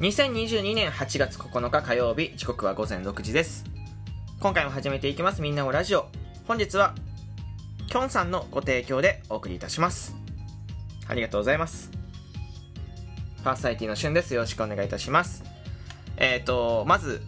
2022年8月9日火曜日時刻は午前6時です。今回も始めていきます。みんなのラジオ。本日はきょんさんのご提供でお送りいたします。ありがとうございます。パーソナリティのしゅんです。よろしくお願いいたします。えっ、ー、とまず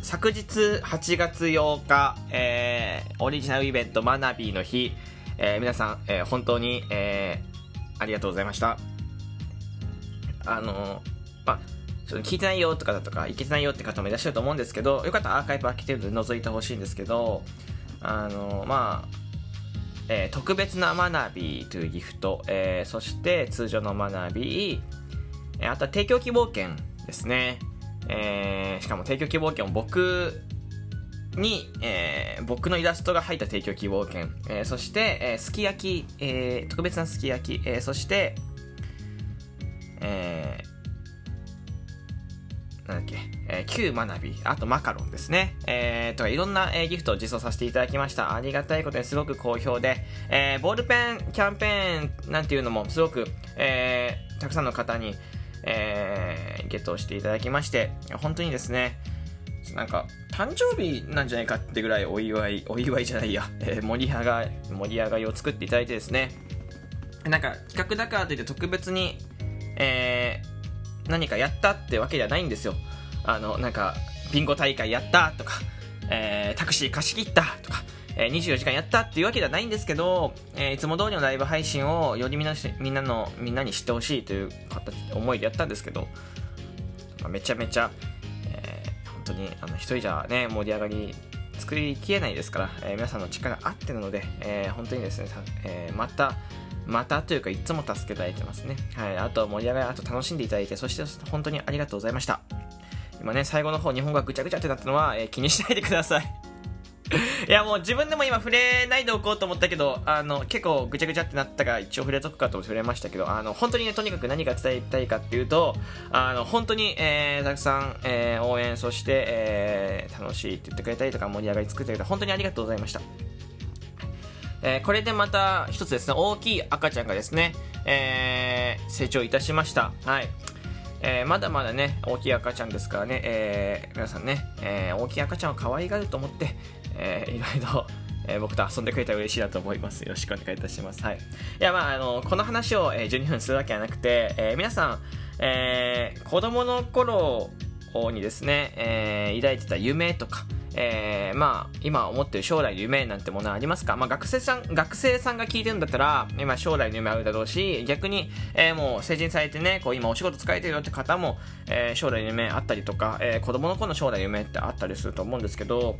昨日8月8日、えー、オリジナルイベントマナビーの日、えー、皆さん、えー、本当に、えー、ありがとうございました。あのまあちょっと聞いてないよとかだとか、いけてないよって方もいらっしゃると思うんですけど、よかったらアーカイブ開けてるので覗いてほしいんですけど、あの、まあ、えー、特別な学びというギフト、えー、そして通常の学び、えー、あとは提供希望券ですね。えー、しかも提供希望券を僕に、えー、僕のイラストが入った提供希望券、えー、そして、えー、すき焼き、えー、特別なすき焼き、えー、そして、えー、なんだっけ、えー、旧学び、あとマカロンですね。えー、とかいろんな、えー、ギフトを実装させていただきました。ありがたいことにすごく好評で、えー、ボールペンキャンペーンなんていうのもすごく、えー、たくさんの方に、えー、ゲットしていただきまして、本当にですね、なんか、誕生日なんじゃないかってぐらいお祝い、お祝いじゃないや、えー、盛り上が、盛り上がりを作っていただいてですね、なんか企画だからといって特別に、えー、何かやったってわけじゃないんですよ。あの、なんか、ビンゴ大会やったとか、えー、タクシー貸し切ったとか、えー、24時間やったっていうわけではないんですけど、えー、いつも通りのライブ配信をよりみんなみんなのみんなに知ってほしいという思いでやったんですけど、ま、めちゃめちゃ、えー、本当にあの一人じゃね盛り上がり作りきれないですから、え、皆さんの力あってなので、え、本当にですね、え、またまたというかいつも助けていただいてますね。はい。あと盛り上がり、あと楽しんでいただいて、そして本当にありがとうございました。今ね、最後の方日本語がぐちゃぐちゃってなったのは、えー、気にしないでください。いやもう自分でも今触れないでおこうと思ったけど、あの、結構ぐちゃぐちゃってなったから一応触れとくかと触れましたけど、あの、本当にね、とにかく何が伝えたいかっていうと、あの、本当に、えー、たくさん、えー、応援、そして、えー、楽しいって言ってくれたりとか盛り上がり作ってくれた本当にありがとうございました。えー、これでまた一つですね、大きい赤ちゃんがですね、えー、成長いたしました。はい。えー、まだまだね、大きい赤ちゃんですからね、えー、皆さんね、えー、大きい赤ちゃんを可愛がると思って、えー、いろいろ、え、僕と遊んでくれたら嬉しいなと思います。よろしくお願いいたします。はい。いや、まあ、あの、この話を、え、12分するわけはなくて、えー、皆さん、えー、子供の頃にですね、えー、抱いてた夢とか、えー、まあ、今思ってる将来の夢なんてものはありますか？まあ、学生さん、学生さんが聞いてるんだったら、今将来の夢あるだろうし、逆に、えー、もう成人されてね、こう今お仕事使えてるよって方も、えー、将来の夢あったりとか、えー、子供の頃の将来の夢ってあったりすると思うんですけど、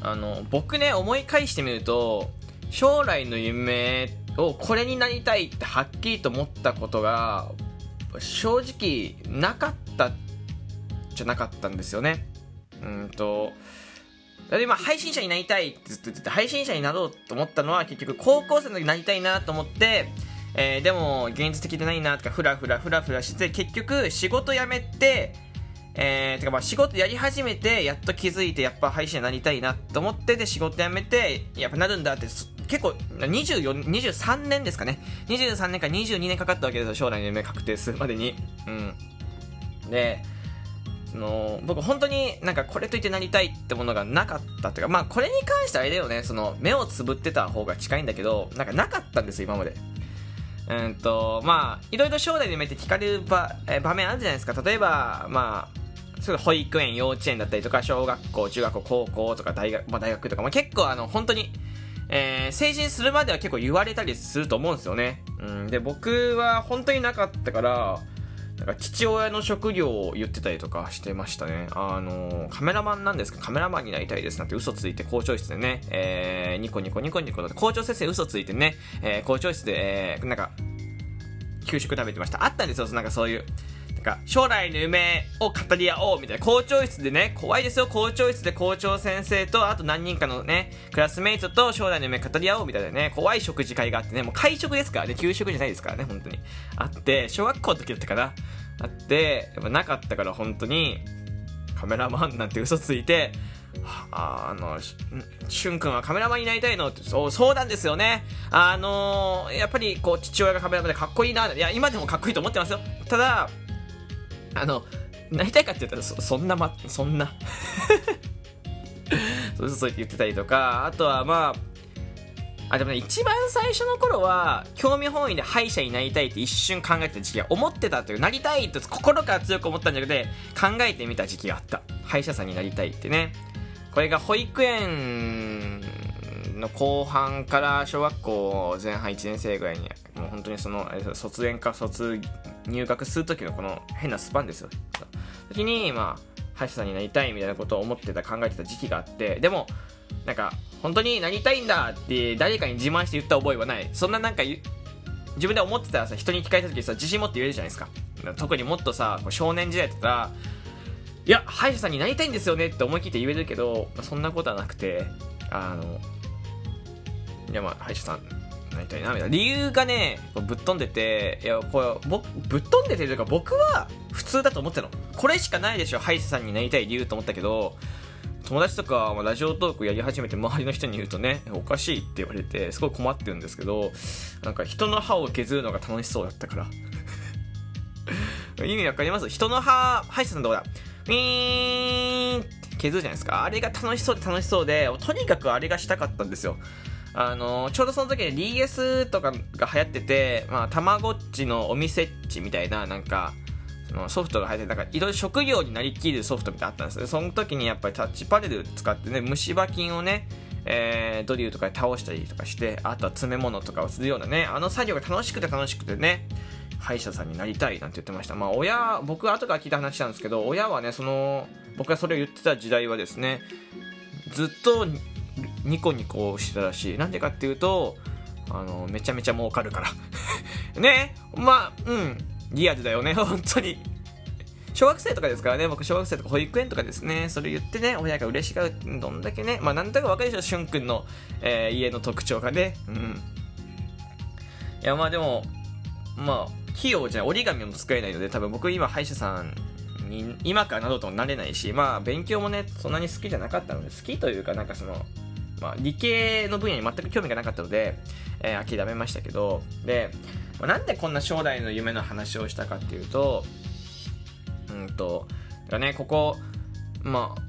あの、僕ね、思い返してみると、将来の夢をこれになりたいってはっきりと思ったことが、正直なかったじゃなかったんですよね。うんと、今配信者になりたいってずっと言ってて、配信者になろうと思ったのは結局高校生の時になりたいなと思って、えー、でも現実的でないなとか、ふらふらふらふらして、結局仕事辞めて、えー、てかまあ仕事やり始めて、やっと気づいて、やっぱ配信者になりたいなと思って、で仕事辞めて、やっぱなるんだって、結構24、23年ですかね。23年か22年かかったわけですよ、将来の夢確定するまでに。うん。で、その僕本当になんかこれといってなりたいってものがなかったっていうかまあこれに関してはあれだよねその目をつぶってた方が近いんだけどなんかなかったんです今までうんとまあいろいろ将来の夢って聞かれる場え場面あるじゃないですか例えばまあそ保育園幼稚園だったりとか小学校中学校高校とか大学,、まあ、大学とか、まあ、結構あの本当にえー、成人するまでは結構言われたりすると思うんですよね。うん、で、僕は本当になかったから、なんか父親の職業を言ってたりとかしてましたね。あの、カメラマンなんですか？カメラマンになりたいですなんて嘘ついて校長室でね、えー、ニコニコニコニコ校長先生嘘ついてね、えー、校長室で、えー、なんか、給食食べてました。あったんですよ、なんかそういう。か、将来の夢を語り合おうみたいな。校長室でね、怖いですよ、校長室で校長先生と、あと何人かのね、クラスメイトと将来の夢語り合おうみたいなね、怖い食事会があってね、もう会食ですからね、給食じゃないですからね、本当に。あって、小学校の時だったかな。あって、やっぱなかったから本当に、カメラマンなんて嘘ついて、ああの、しゅんくんはカメラマンになりたいの？って、そう、そうなんですよね。あのー、やっぱりこう、父親がカメラマンでかっこいいな。いや、今でもかっこいいと思ってますよ。ただ、あのなりたいかって言ったらそそんなまそんな。そうそう言ってたりとかあとはまああでもね一番最初の頃は興味本位で歯医者になりたいって一瞬考えてた時期は思ってたというなりたいと心から強く思ったんじゃなくて考えてみた時期があった。歯医者さんになりたいってね。これが保育園の後半から小学校前半1年生ぐらいにもう本当にその卒園か卒入学する時のこの変なスパンですよ。時にまあ歯医者さんになりたいみたいなことを思ってた考えてた時期があってでもなんか本当になりたいんだって誰かに自慢して言った覚えはない。そんななんか自分で思ってたらさ人に聞かれた時さ自信持って言えるじゃないですか。特にもっとさ少年時代だったらいや歯医者さんになりたいんですよねって思い切って言えるけどそんなことはなくてあのいやまあ歯医者さんなりたいなみたいな。理由がねぶっ飛んでていやこれ僕ぶっ飛んでてというか僕は普通だと思ってたの。これしかないでしょ歯医者さんになりたい理由と思ったけど友達とか、ま、ラジオトークやり始めて周りの人に言うとねおかしいって言われてすごい困ってるんですけどなんか人の歯を削るのが楽しそうだったから。意味わかります？人の歯歯医者さんどこだ。ウィーンって削るじゃないですか。あれが楽しそうで楽しそうでとにかくあれがしたかったんですよ。あのちょうどその時に DS とかが流行ってて、まあ、たまごっちのお店っちみたいな、なんか、そのソフトが入って、なんかいろいろ職業になりきるソフトみたいなあったんですよ。その時にやっぱりタッチパネル使ってね、虫歯菌をね、えー、ドリルとかで倒したりとかして、あとは詰め物とかをするようなね、あの作業が楽しくて楽しくてね、歯医者さんになりたいなんて言ってました。まあ親、僕後から聞いた話なんですけど、親はね、その、僕がそれを言ってた時代はですね、ずっとニコニコしてたらしい。なんでかっていうと、あの、めちゃめちゃ儲かるから ね？まあ、うん。リアルだよね、本当に。小学生とかですからね、僕小学生とか保育園とかですね、それ言ってね、親が嬉しがる、どんだけね、まあなんだかわかるでしょ、しゅんくんの、えー、家の特徴がね。うん。いや、まあでも、まあ、器用じゃ、折り紙も使えないので、多分僕今歯医者さんに今からなどともなれないし、まあ、勉強もね、そんなに好きじゃなかったので、好きというか、なんかその、まあ、理系の分野に全く興味がなかったので、えー、諦めましたけど、で、まあ、なんでこんな将来の夢の話をしたかっていうと、うんと、だね、ここ、まあ、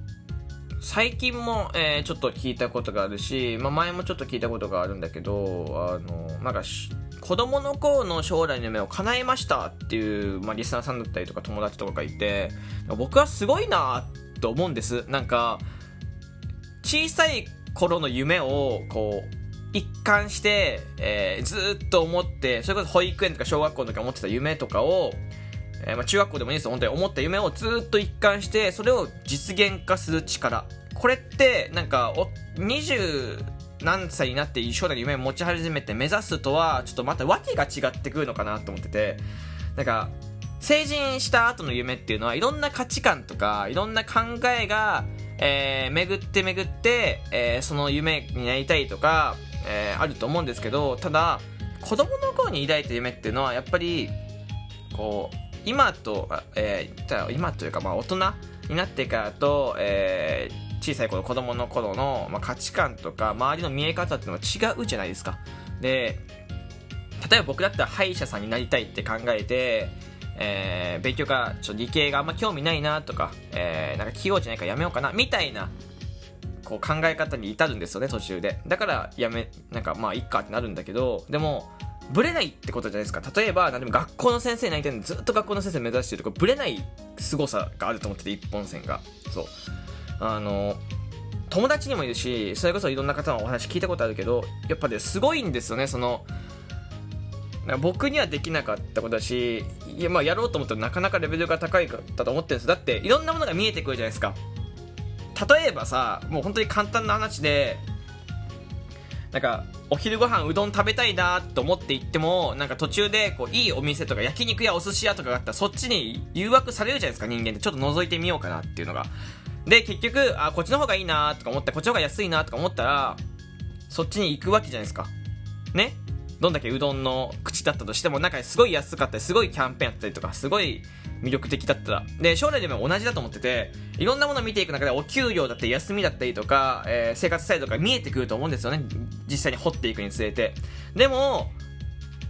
最近も、えー、ちょっと聞いたことがあるし、まあ、前もちょっと聞いたことがあるんだけど、あの、なんか子供の頃の将来の夢を叶えましたっていう、まあ、リスナーさんだったりとか友達とかがいて、僕はすごいなと思うんです。なんか、小さい頃の夢を、こう、一貫して、えー、ずっと思って、それこそ保育園とか小学校の時思ってた夢とかを、えー、まあ、中学校でもいいです、本当に思った夢をずっと一貫して、それを実現化する力。これって、なんか、お、20、何歳になって将来の夢を持ち始めて目指すとはちょっとまた訳が違ってくるのかなと思っててなんか成人した後の夢っていうのはいろんな価値観とかいろんな考えが、えー、巡って巡って、えー、その夢になりたいとか、えー、あると思うんですけどただ子供の頃に抱いた夢っていうのはやっぱりこう今と、えー、今というかまあ大人になってからと、えー、小さい頃子供の頃の、まあ、価値観とか周りの見え方っていうのは違うじゃないですか。で例えば僕だったら歯医者さんになりたいって考えて、えー、勉強がちょっと理系があんま興味ないなとか、えー、なんか器用じゃないからやめようかなみたいなこう考え方に至るんですよね途中で。だからやめなんかまあいっかってなるんだけどでもブレないってことじゃないですか。例えばでも学校の先生になりたいんでずっと学校の先生目指してるとかブレない凄さがあると思ってて一本線が。そう。あの友達にもいるしそれこそいろんな方のお話聞いたことあるけどやっぱねすごいんですよねその僕にはできなかったことだしいや,、まあ、やろうと思ったらなかなかレベルが高いかったと思ってるんです。だっていろんなものが見えてくるじゃないですか。例えばさもう本当に簡単な話でなんかお昼ご飯うどん食べたいなと思って行ってもなんか途中でこういいお店とか焼肉やお寿司屋とかがあったらそっちに誘惑されるじゃないですか人間って。ちょっと覗いてみようかなっていうのが。で、結局、あ、こっちの方がいいなとか思って、こっちの方が安いなとか思ったら、そっちに行くわけじゃないですか。ね？どんだけうどんの口だったとしても、なんかすごい安かったり、すごいキャンペーンやったりとか、すごい魅力的だったら。で、将来でも同じだと思ってて、いろんなものを見ていく中で、お給料だったり、休みだったりとか、えー、生活スタイルとか見えてくると思うんですよね。実際に掘っていくにつれて。でも、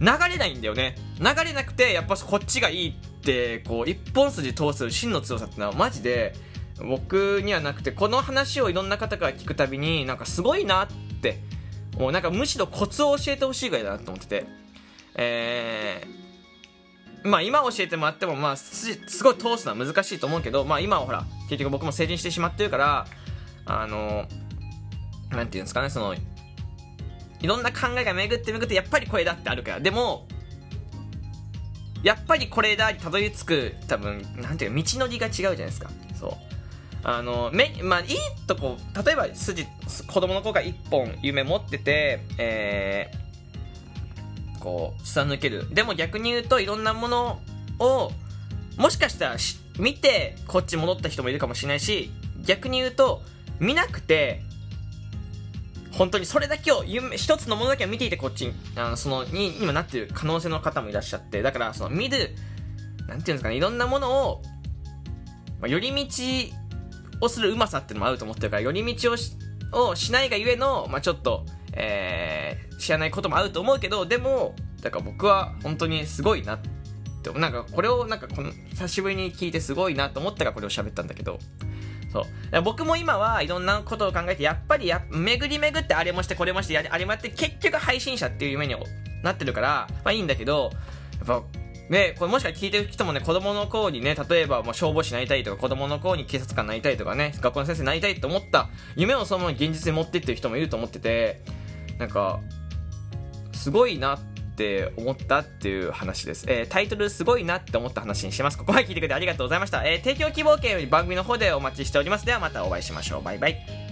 流れないんだよね。流れなくて、やっぱこっちがいいってこう一本筋通す真の強さってのはマジで僕にはなくてこの話をいろんな方から聞くたびになんかすごいなってもうなんかむしろコツを教えてほしいぐらいだなと思ってて。えー、まあ今教えてもらってもまあすすごい通すのは難しいと思うけどまあ今はほら結局僕も成人してしまってるからあのなんていうんですかねそのいろんな考えが巡って巡ってやっぱりこれだってあるから。でもやっぱりこれだにたどり着く多分なんていうか道のりが違うじゃないですか。そう。あのめまあいいとこ例えば筋子供の子が1本夢持っててえー、こう貫ける。でも逆に言うといろんなものをもしかしたら見てこっち戻った人もいるかもしれないし逆に言うと見なくて本当にそれだけを夢一つのものだけを見ていてこっちにあのそのに今なってる可能性の方もいらっしゃってだからその見るなんていうんですかねいろんなものを、まあ、寄り道をするうまさっていうのもあると思ってるから寄り道をしをしないがゆえの、まあ、ちょっと、えー、知らないこともあると思うけどでもだから僕は本当にすごいなってなんかこれをなんかこの久しぶりに聞いてすごいなと思ったからこれを喋ったんだけど。そう。僕も今はいろんなことを考えてやっぱりや巡り巡ってあれもしてこれもしてあれもやって結局配信者っていう夢になってるからまあいいんだけどやっぱね、これもしか聞いてる人もね、子供の頃にね、例えばもう消防士になりたいとか、子供の頃に警察官になりたいとかね、学校の先生になりたいと思った夢をそのまま現実に持ってってる人もいると思ってて、なんか、すごいなって思ったっていう話です。えー、タイトルすごいなって思った話にしてます。ここまで聞いてくれてありがとうございました。えー、提供希望券より番組の方でお待ちしております。ではまたお会いしましょう。バイバイ。